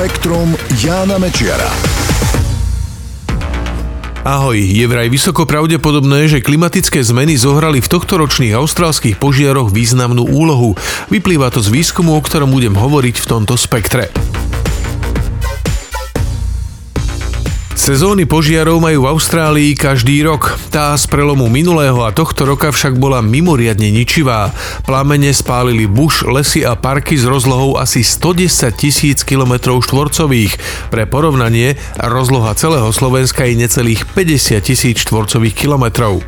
Spektrum Jána Mečiara. Ahoj, je vraj vysoko pravdepodobné, že klimatické zmeny zohrali v tohtoročných austrálskych požiaroch významnú úlohu. Vyplýva to z výskumu, o ktorom budem hovoriť v tomto spektre. Sezóny požiarov majú v Austrálii každý rok. Tá z prelomu minulého a tohto roka však bola mimoriadne ničivá. Plamene spálili buš, lesy a parky s rozlohou asi 110 tisíc km štvorcových. Pre porovnanie, rozloha celého Slovenska je necelých 50 tisíc štvorcových kilometrov.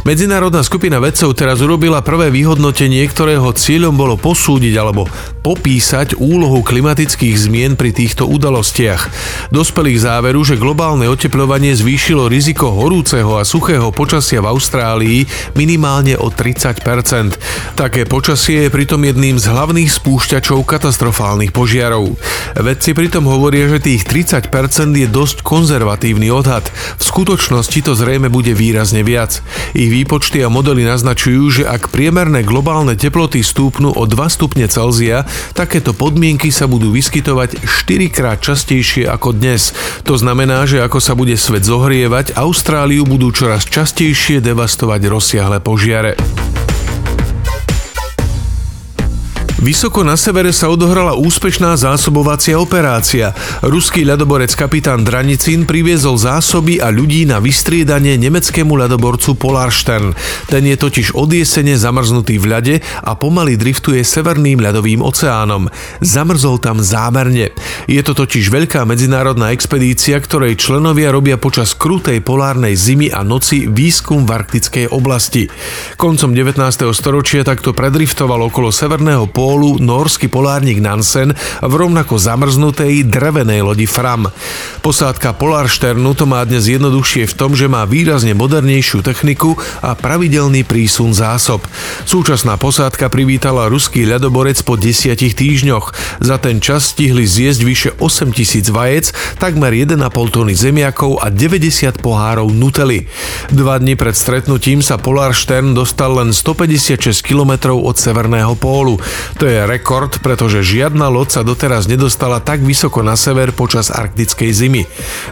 Medzinárodná skupina vedcov teraz urobila prvé vyhodnotenie, ktorého cieľom bolo posúdiť alebo popísať úlohu klimatických zmien pri týchto udalostiach. Dospeli k záveru, že globálne oteplovanie zvýšilo riziko horúceho a suchého počasia v Austrálii minimálne o 30% Také počasie je pritom jedným z hlavných spúšťačov katastrofálnych požiarov. Vedci pritom hovoria, že tých 30% je dosť konzervatívny odhad. V skutočnosti to zrejme bude výrazne viac. Ich výpočty a modely naznačujú, že ak priemerné globálne teploty stúpnú o 2 stupne Celzia, takéto podmienky sa budú vyskytovať 4 krát častejšie ako dnes. To znamená, že ako sa bude svet zohrievať, Austráliu budú čoraz častejšie devastovať rozsiahle požiare. Vysoko na severe sa odohrala úspešná zásobovacia operácia. Ruský ľadoborec kapitán Dranicin priviezol zásoby a ľudí na vystriedanie nemeckému ľadoborcu Polarstern. Ten je totiž od jesene zamrznutý v ľade a pomaly driftuje severným ľadovým oceánom. Zamrzol tam zámerne. Je to totiž veľká medzinárodná expedícia, ktorej členovia robia počas krutej polárnej zimy a noci výskum v arktickej oblasti. Koncom 19. storočia takto predriftoval okolo severného pólu pólu norský polárnik Nansen v rovnako zamrznutej drevenej lodi Fram. Posádka Polarsternu to má dnes jednoduchšie v tom, že má výrazne modernejšiu techniku a pravidelný prísun zásob. Súčasná posádka privítala ruský ľadoborec po desiatich týždňoch. Za ten čas stihli zjesť vyše 8 tisíc vajec, takmer 1,5 tony zemiakov a 90 pohárov nutely. Dva dni pred stretnutím sa Polarstern dostal len 156 km od severného pólu. To je rekord, pretože žiadna loď sa doteraz nedostala tak vysoko na sever počas arktickej zimy.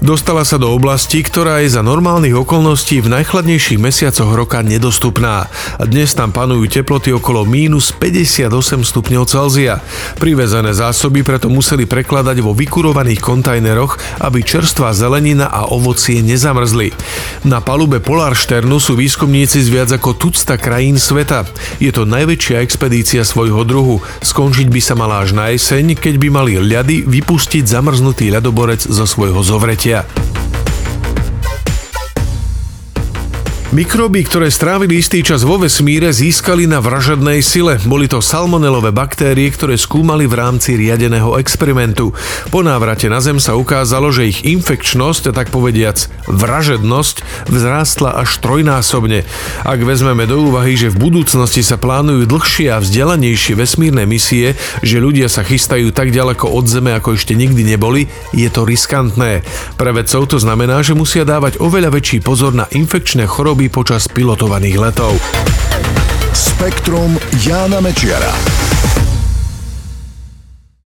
Dostala sa do oblasti, ktorá je za normálnych okolností v najchladnejších mesiacoch roka nedostupná. Dnes tam panujú teploty okolo mínus 58 stupňov Celzia. Privezené zásoby preto museli prekladať vo vykurovaných kontajneroch, aby čerstvá zelenina a ovocie nezamrzli. Na palube Polarsternu sú výskumníci z viac ako tucta krajín sveta. Je to najväčšia expedícia svojho druhu. Skončiť by sa mala až na jeseň, keď by mali ľady vypustiť zamrznutý ľadoborec zo svojho zovretia. Mikroby, ktoré strávili istý čas vo vesmíre, získali na vražednej sile. Boli to salmonelové baktérie, ktoré skúmali v rámci riadeného experimentu. Po návrate na Zem sa ukázalo, že ich infekčnosť, tak povediac vražednosť, vzrástla až trojnásobne. Ak vezmeme do úvahy, že v budúcnosti sa plánujú dlhšie a vzdelanejšie vesmírne misie, že ľudia sa chystajú tak ďaleko od Zeme, ako ešte nikdy neboli, je to riskantné. Pre vedcov to znamená, že musia dávať oveľa väčší pozor na infekčné choroby počas pilotovaných letov. Spektrum Jána Mečiara.